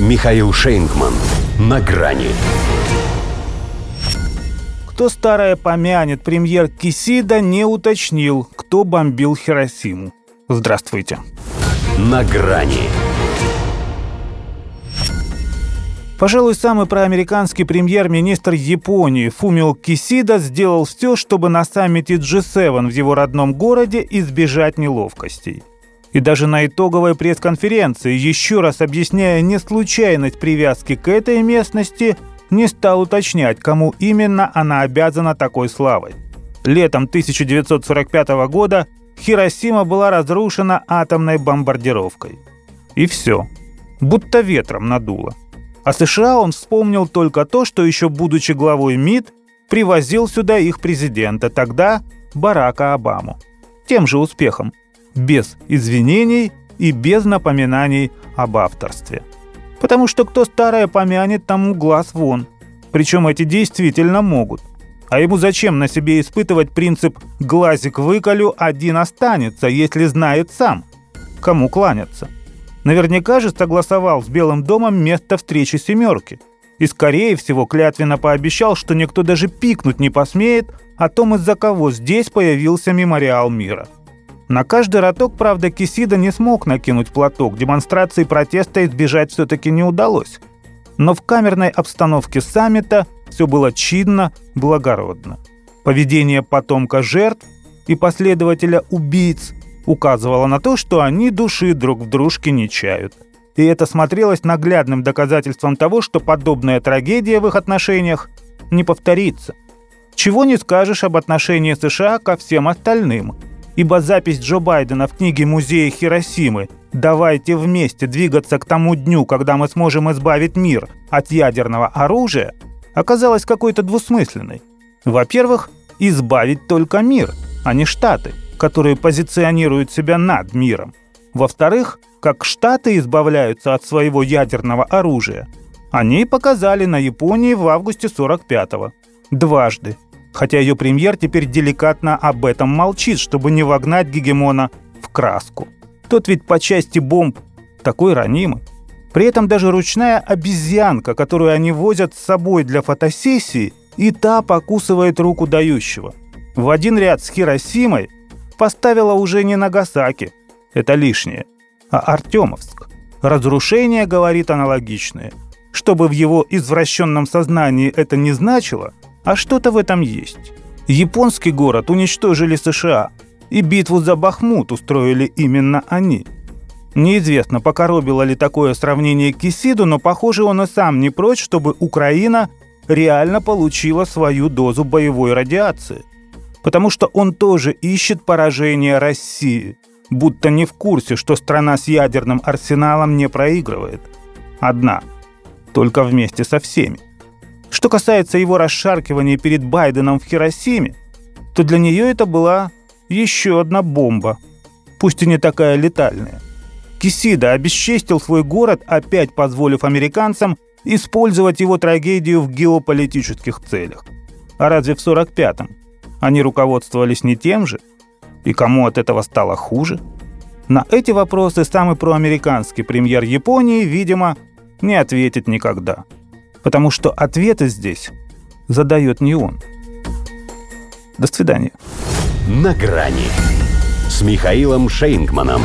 Михаил Шейнгман. На грани. Кто старое помянет, премьер Кисида не уточнил, кто бомбил Хиросиму. Здравствуйте. На грани. Пожалуй, самый проамериканский премьер-министр Японии Фумио Кисида сделал все, чтобы на саммите G7 в его родном городе избежать неловкостей. И даже на итоговой пресс-конференции, еще раз объясняя неслучайность привязки к этой местности, не стал уточнять, кому именно она обязана такой славой. Летом 1945 года Хиросима была разрушена атомной бомбардировкой. И все. Будто ветром надуло. А США он вспомнил только то, что еще будучи главой МИД, привозил сюда их президента, тогда Барака Обаму. Тем же успехом. Без извинений и без напоминаний об авторстве. Потому что кто старое помянет, тому глаз вон. Причем эти действительно могут. А ему зачем на себе испытывать принцип «глазик выколю, один останется», если знает сам, кому кланяться? Наверняка же согласовал с Белым домом место встречи «семерки». И, скорее всего, клятвенно пообещал, что никто даже пикнуть не посмеет о том, из-за кого здесь появился мемориал мира. На каждый роток, правда, Кисида не смог накинуть платок, демонстрации протеста избежать все-таки не удалось. Но в камерной обстановке саммита все было чинно, благородно. Поведение потомка жертв и последователя убийц указывало на то, что они души друг в дружке не чают. И это смотрелось наглядным доказательством того, что подобная трагедия в их отношениях не повторится. Чего не скажешь об отношении США ко всем остальным, ибо запись Джо Байдена в книге музея Хиросимы «Давайте вместе двигаться к тому дню, когда мы сможем избавить мир от ядерного оружия» оказалась какой-то двусмысленной. Во-первых, избавить только мир, а не Штаты – которые позиционируют себя над миром. Во-вторых, как Штаты избавляются от своего ядерного оружия. Они показали на Японии в августе 45-го. Дважды. Хотя ее премьер теперь деликатно об этом молчит, чтобы не вогнать гегемона в краску. Тот ведь по части бомб такой ранимый. При этом даже ручная обезьянка, которую они возят с собой для фотосессии, и та покусывает руку дающего. В один ряд с Хиросимой поставила уже не Нагасаки, это лишнее, а Артемовск. Разрушение, говорит, аналогичное. Чтобы в его извращенном сознании это не значило, а что-то в этом есть. Японский город уничтожили США, и битву за Бахмут устроили именно они. Неизвестно, покоробило ли такое сравнение Кисиду, но похоже он и сам не прочь, чтобы Украина реально получила свою дозу боевой радиации – потому что он тоже ищет поражение России, будто не в курсе, что страна с ядерным арсеналом не проигрывает. Одна, только вместе со всеми. Что касается его расшаркивания перед Байденом в Хиросиме, то для нее это была еще одна бомба, пусть и не такая летальная. Кисида обесчестил свой город, опять позволив американцам использовать его трагедию в геополитических целях. А разве в 45-м они руководствовались не тем же? И кому от этого стало хуже? На эти вопросы самый проамериканский премьер Японии, видимо, не ответит никогда. Потому что ответы здесь задает не он. До свидания. На грани с Михаилом Шейнгманом.